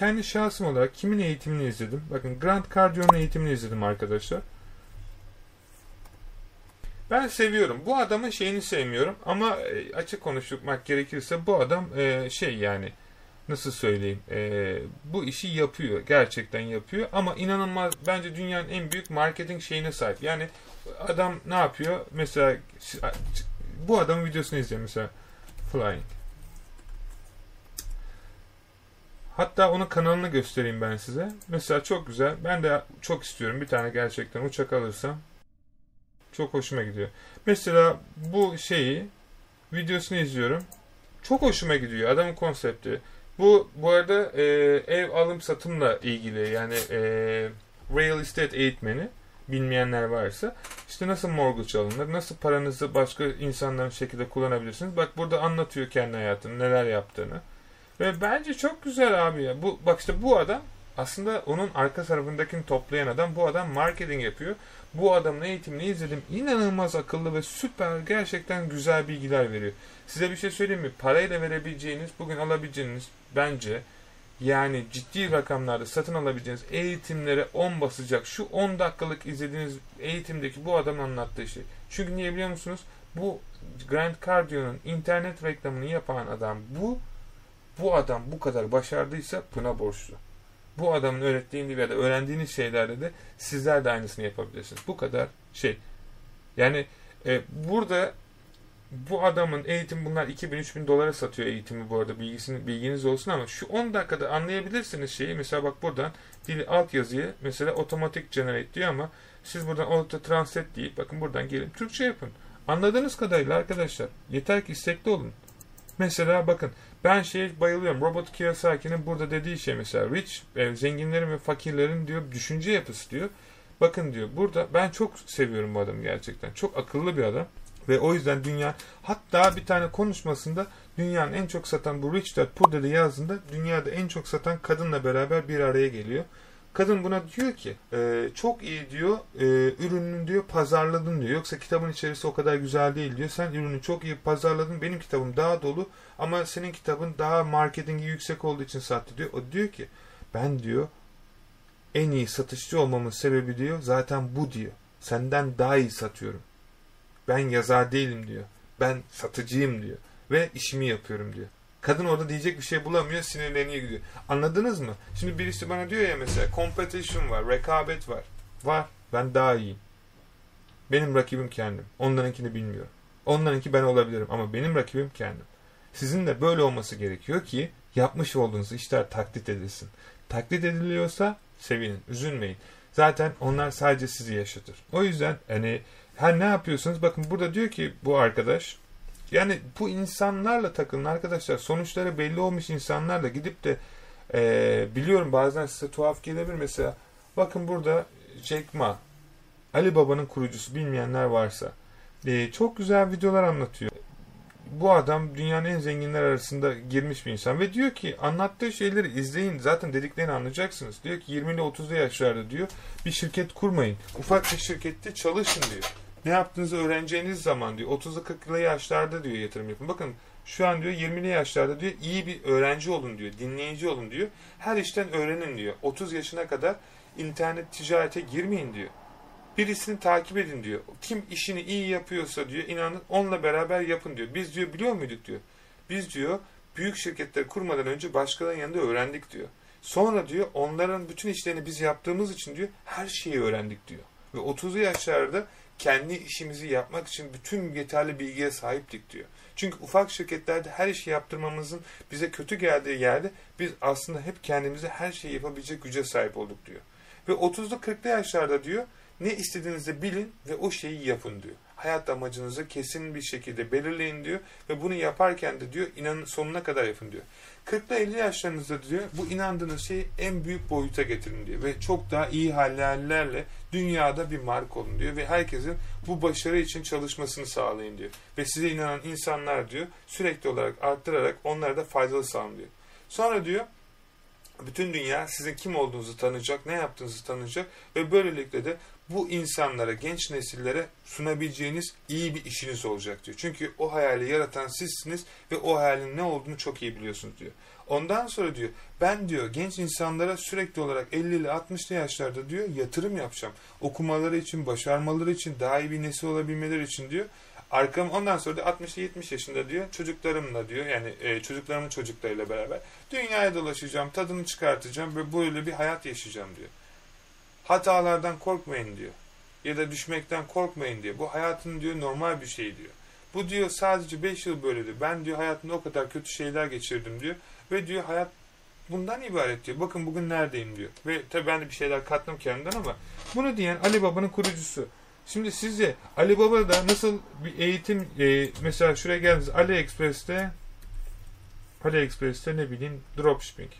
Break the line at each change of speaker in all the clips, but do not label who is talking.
Kendi şahsım olarak kimin eğitimini izledim? Bakın Grant Cardione'un eğitimini izledim arkadaşlar. Ben seviyorum. Bu adamın şeyini sevmiyorum ama e, açık konuşmak gerekirse bu adam e, şey yani nasıl söyleyeyim e, bu işi yapıyor. Gerçekten yapıyor ama inanılmaz bence dünyanın en büyük marketing şeyine sahip. Yani adam ne yapıyor? Mesela bu adamın videosunu izleyin mesela Flying. Hatta onun kanalını göstereyim ben size. Mesela çok güzel. Ben de çok istiyorum bir tane gerçekten uçak alırsam. Çok hoşuma gidiyor. Mesela bu şeyi videosunu izliyorum. Çok hoşuma gidiyor adamın konsepti. Bu bu arada e, ev alım satımla ilgili yani e, real estate eğitmeni bilmeyenler varsa işte nasıl mortgage alınır, nasıl paranızı başka insanların şekilde kullanabilirsiniz. Bak burada anlatıyor kendi hayatını, neler yaptığını. Ve bence çok güzel abi ya. Bu, bak işte bu adam aslında onun arka tarafındakini toplayan adam. Bu adam marketing yapıyor. Bu adamın eğitimini izledim. İnanılmaz akıllı ve süper gerçekten güzel bilgiler veriyor. Size bir şey söyleyeyim mi? Parayla verebileceğiniz, bugün alabileceğiniz bence yani ciddi rakamlarda satın alabileceğiniz eğitimlere 10 basacak. Şu 10 dakikalık izlediğiniz eğitimdeki bu adamın anlattığı şey. Çünkü niye biliyor musunuz? Bu Grant Cardione'un internet reklamını yapan adam bu. Bu adam bu kadar başardıysa buna borçlu. Bu adamın öğrettiğini ya da öğrendiğiniz şeylerde de sizler de aynısını yapabilirsiniz. Bu kadar şey. Yani e, burada bu adamın eğitim bunlar 2000-3000 dolara satıyor eğitimi bu arada bilgisini, bilginiz olsun ama şu 10 dakikada anlayabilirsiniz şeyi. Mesela bak buradan dili alt yazıyı mesela otomatik generate diyor ama siz buradan auto translate deyip bakın buradan gelip Türkçe yapın. Anladığınız kadarıyla arkadaşlar yeter ki istekli olun. Mesela bakın ben şeye bayılıyorum. Robert Kiyosaki'nin burada dediği şey mesela rich, e, zenginlerin ve fakirlerin diyor düşünce yapısı diyor. Bakın diyor burada ben çok seviyorum bu adamı gerçekten. Çok akıllı bir adam. Ve o yüzden dünya hatta bir tane konuşmasında dünyanın en çok satan bu Rich Dad Poor Dad'ı yazdığında dünyada en çok satan kadınla beraber bir araya geliyor. Kadın buna diyor ki e, çok iyi diyor e, ürünün diyor pazarladın diyor. Yoksa kitabın içerisi o kadar güzel değil diyor. Sen ürünü çok iyi pazarladın. Benim kitabım daha dolu ama senin kitabın daha marketingi yüksek olduğu için sattı diyor. O diyor ki ben diyor en iyi satışçı olmamın sebebi diyor zaten bu diyor. Senden daha iyi satıyorum. Ben yazar değilim diyor. Ben satıcıyım diyor. Ve işimi yapıyorum diyor. Kadın orada diyecek bir şey bulamıyor, sinirleniyor gidiyor. Anladınız mı? Şimdi birisi bana diyor ya mesela competition var, rekabet var. Var. Ben daha iyiyim. Benim rakibim kendim. Onlarınkini bilmiyorum. Onlarınki ben olabilirim ama benim rakibim kendim. Sizin de böyle olması gerekiyor ki yapmış olduğunuz işler taklit edilsin. Taklit ediliyorsa sevinin, üzülmeyin. Zaten onlar sadece sizi yaşatır. O yüzden hani her ne yapıyorsunuz? Bakın burada diyor ki bu arkadaş yani bu insanlarla takılın arkadaşlar. Sonuçları belli olmuş insanlarla gidip de e, biliyorum bazen size tuhaf gelebilir. Mesela bakın burada Jack Ma Ali Baba'nın kurucusu bilmeyenler varsa e, çok güzel videolar anlatıyor. Bu adam dünyanın en zenginler arasında girmiş bir insan ve diyor ki anlattığı şeyleri izleyin zaten dediklerini anlayacaksınız. Diyor ki 20 ile 30'lu yaşlarda diyor bir şirket kurmayın. Ufak bir şirkette çalışın diyor ne yaptığınızı öğreneceğiniz zaman diyor 30'lu 40'lı yaşlarda diyor yatırım yapın. Bakın şu an diyor 20'li yaşlarda diyor iyi bir öğrenci olun diyor, dinleyici olun diyor. Her işten öğrenin diyor. 30 yaşına kadar internet ticarete girmeyin diyor. Birisini takip edin diyor. Kim işini iyi yapıyorsa diyor inanın onunla beraber yapın diyor. Biz diyor biliyor muyduk diyor. Biz diyor büyük şirketleri kurmadan önce başkalarının yanında öğrendik diyor. Sonra diyor onların bütün işlerini biz yaptığımız için diyor her şeyi öğrendik diyor. Ve 30'lu yaşlarda kendi işimizi yapmak için bütün yeterli bilgiye sahiptik diyor. Çünkü ufak şirketlerde her işi yaptırmamızın bize kötü geldiği yerde biz aslında hep kendimize her şeyi yapabilecek güce sahip olduk diyor. Ve 30'lu 40'lı yaşlarda diyor ne istediğinizi bilin ve o şeyi yapın diyor. Hayat amacınızı kesin bir şekilde belirleyin diyor ve bunu yaparken de diyor inanın sonuna kadar yapın diyor. 40'lı 50 yaşlarınızda diyor bu inandığınız şeyi en büyük boyuta getirin diyor. Ve çok daha iyi hallerle dünyada bir mark olun diyor. Ve herkesin bu başarı için çalışmasını sağlayın diyor. Ve size inanan insanlar diyor sürekli olarak arttırarak onlara da faydalı sağlayın diyor. Sonra diyor Bütün dünya sizin kim olduğunuzu tanıyacak, ne yaptığınızı tanıyacak ve böylelikle de bu insanlara, genç nesillere sunabileceğiniz iyi bir işiniz olacak diyor. Çünkü o hayali yaratan sizsiniz ve o hayalin ne olduğunu çok iyi biliyorsunuz diyor. Ondan sonra diyor ben diyor genç insanlara sürekli olarak 50 ile 60'lı yaşlarda diyor yatırım yapacağım. Okumaları için, başarmaları için, daha iyi bir nesil olabilmeleri için diyor. Arkam ondan sonra da 60-70 yaşında diyor çocuklarımla diyor yani e, çocuklarımın çocuklarıyla beraber dünyaya dolaşacağım, tadını çıkartacağım ve böyle bir hayat yaşayacağım diyor. Hatalardan korkmayın diyor. Ya da düşmekten korkmayın diyor. Bu hayatın diyor normal bir şey diyor. Bu diyor sadece 5 yıl böyledir. Ben diyor hayatımda o kadar kötü şeyler geçirdim diyor. Ve diyor hayat bundan ibaret diyor. Bakın bugün neredeyim diyor. Ve tabii ben de bir şeyler kattım kendimden ama bunu diyen Ali Baba'nın kurucusu. Şimdi sizce Ali Baba da nasıl bir eğitim e, mesela şuraya geldiniz AliExpress'te AliExpress'te ne bileyim dropshipping.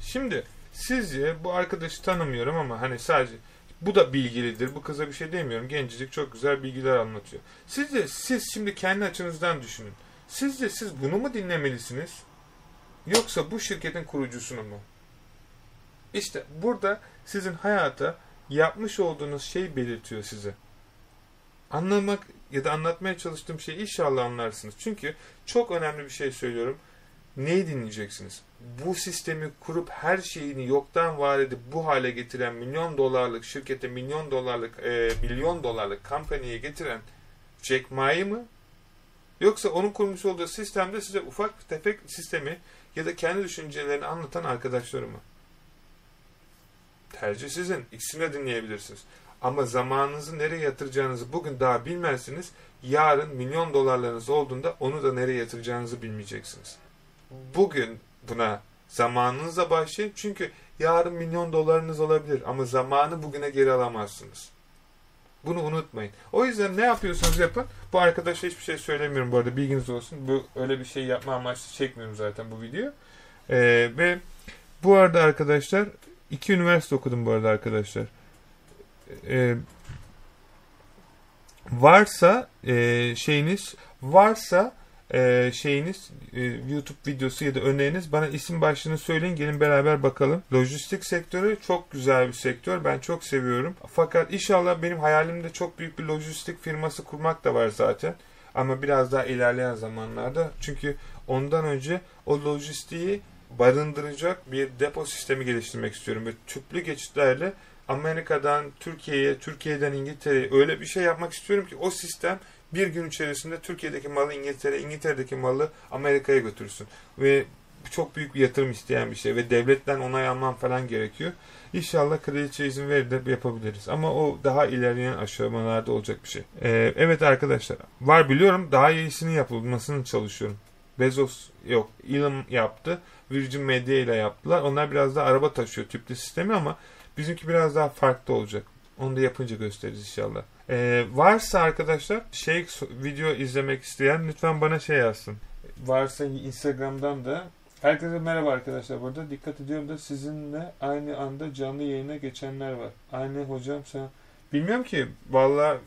Şimdi sizce bu arkadaşı tanımıyorum ama hani sadece bu da bilgilidir. Bu kıza bir şey demiyorum. Gencecik çok güzel bilgiler anlatıyor. Sizce siz şimdi kendi açınızdan düşünün. Sizce siz bunu mu dinlemelisiniz? Yoksa bu şirketin kurucusunu mu? İşte burada sizin hayata yapmış olduğunuz şey belirtiyor size. Anlamak ya da anlatmaya çalıştığım şeyi inşallah anlarsınız. Çünkü çok önemli bir şey söylüyorum. Neyi dinleyeceksiniz? Bu sistemi kurup her şeyini yoktan var edip bu hale getiren milyon dolarlık şirkete milyon dolarlık e, milyon dolarlık kampanyaya getiren Jack Ma'yı mı? Yoksa onun kurmuş olduğu sistemde size ufak tefek sistemi ya da kendi düşüncelerini anlatan arkadaşları mı? Tercih sizin. İkisini de dinleyebilirsiniz. Ama zamanınızı nereye yatıracağınızı bugün daha bilmezsiniz. Yarın milyon dolarlarınız olduğunda onu da nereye yatıracağınızı bilmeyeceksiniz. Bugün buna zamanınızla başlayın. Çünkü yarın milyon dolarınız olabilir ama zamanı bugüne geri alamazsınız. Bunu unutmayın. O yüzden ne yapıyorsanız yapın. Bu arkadaşa hiçbir şey söylemiyorum bu arada bilginiz olsun. Bu öyle bir şey yapma amaçlı çekmiyorum zaten bu video. Ee, ve bu arada arkadaşlar iki üniversite okudum bu arada arkadaşlar. Ee, varsa e, şeyiniz varsa e, şeyiniz e, YouTube videosu ya da öneriniz bana isim başlığını söyleyin gelin beraber bakalım. Lojistik sektörü çok güzel bir sektör. Ben çok seviyorum. Fakat inşallah benim hayalimde çok büyük bir lojistik firması kurmak da var zaten. Ama biraz daha ilerleyen zamanlarda. Çünkü ondan önce o lojistiği barındıracak bir depo sistemi geliştirmek istiyorum. Ve tüplü geçitlerle Amerika'dan Türkiye'ye, Türkiye'den İngiltere'ye öyle bir şey yapmak istiyorum ki o sistem bir gün içerisinde Türkiye'deki malı İngiltere, İngiltere'deki malı Amerika'ya götürsün. Ve çok büyük bir yatırım isteyen bir şey ve devletten onay alman falan gerekiyor. İnşallah kraliçe izin verir de yapabiliriz. Ama o daha ilerleyen aşamalarda olacak bir şey. Ee, evet arkadaşlar var biliyorum daha iyisini yapılmasını çalışıyorum. Bezos yok Elon yaptı. Virgin Media ile yaptılar. Onlar biraz daha araba taşıyor tüplü sistemi ama bizimki biraz daha farklı olacak. Onu da yapınca gösteririz inşallah. Ee, varsa arkadaşlar şey video izlemek isteyen lütfen bana şey yazsın. Varsa Instagram'dan da Herkese merhaba arkadaşlar. Burada dikkat ediyorum da sizinle aynı anda canlı yayına geçenler var. Aynı hocam sen... Bilmiyorum ki. Valla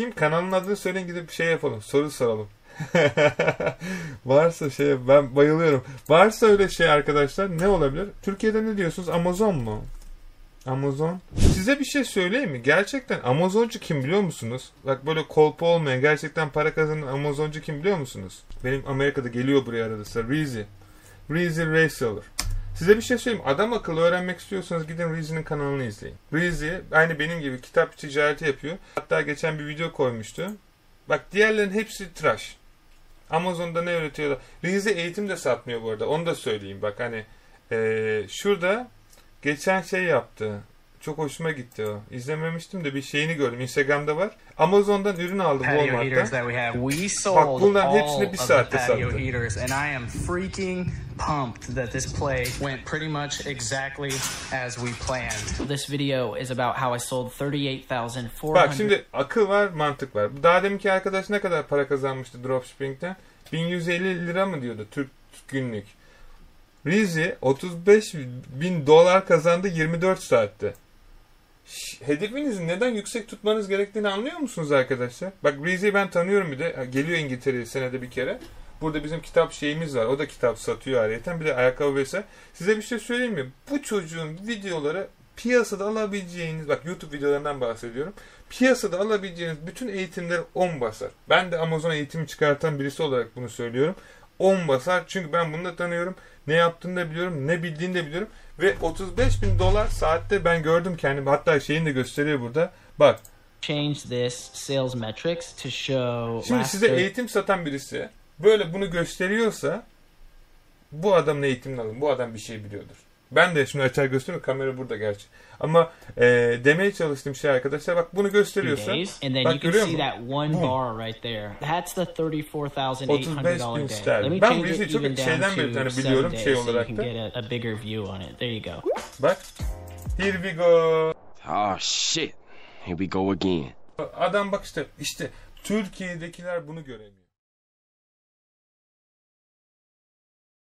kim kanalın adını söyleyin gidip şey yapalım. Soru soralım. Varsa şey ben bayılıyorum. Varsa öyle şey arkadaşlar ne olabilir? Türkiye'de ne diyorsunuz? Amazon mu? Amazon. Size bir şey söyleyeyim mi? Gerçekten Amazoncu kim biliyor musunuz? Bak böyle kolpa olmayan gerçekten para kazanan Amazoncu kim biliyor musunuz? Benim Amerika'da geliyor buraya arada. Reezy. Reezy Reseller. Size bir şey söyleyeyim. Adam akıllı öğrenmek istiyorsanız gidin Reezy'nin kanalını izleyin. Reezy aynı benim gibi kitap ticareti yapıyor. Hatta geçen bir video koymuştu. Bak diğerlerin hepsi tıraş. Amazon'da ne üretiyorlar? Reezy eğitim de satmıyor bu arada. Onu da söyleyeyim. Bak hani ee, şurada Geçen şey yaptı. Çok hoşuma gitti o. İzlememiştim de bir şeyini gördüm. Instagram'da var. Amazon'dan ürün aldım Walmart'tan. Bak bunların hepsini bir saatte sattı. And I am freaking pumped that this play went pretty much exactly as we planned. This video is about how I sold 38,400 Bak şimdi akıl var, mantık var. Daha deminki arkadaş ne kadar para kazanmıştı dropshipping'ten? 1150 lira mı diyordu Türk günlük? Rizzi 35 bin dolar kazandı 24 saatte. Hedefinizi neden yüksek tutmanız gerektiğini anlıyor musunuz arkadaşlar? Bak Rizzi'yi ben tanıyorum bir de. Geliyor İngiltere'ye senede bir kere. Burada bizim kitap şeyimiz var. O da kitap satıyor ayrıca. Bir de ayakkabı vesaire. Size bir şey söyleyeyim mi? Bu çocuğun videoları piyasada alabileceğiniz, bak YouTube videolarından bahsediyorum. Piyasada alabileceğiniz bütün eğitimler 10 basar. Ben de Amazon eğitimi çıkartan birisi olarak bunu söylüyorum. 10 basar. Çünkü ben bunu da tanıyorum. Ne yaptığını da biliyorum. Ne bildiğini de biliyorum. Ve 35 bin dolar saatte ben gördüm kendimi. Hatta şeyini de gösteriyor burada. Bak.
Change this sales metrics to show
Şimdi size eğitim satan birisi böyle bunu gösteriyorsa bu adamın eğitimini alın. Bu adam bir şey biliyordur. Ben de şimdi açar gösteriyorum. Kamera burada gerçi. Ama e, demeye çalıştığım şey arkadaşlar bak bunu gösteriyorsa bak
you can
görüyor
see
musun?
that one
Boom.
bar right there. That's the thirty-four thousand eight
35
hundred
bin
dollar day.
sterlin.
Let me
Ben
change
bu
it
listeyi çok şeyden beri
to
hani biliyorum şey olarak da.
get a, a bigger view on it. There you go.
Bak. Here we go.
Oh shit. Here we go again.
Adam bak işte işte Türkiye'dekiler bunu göremiyor.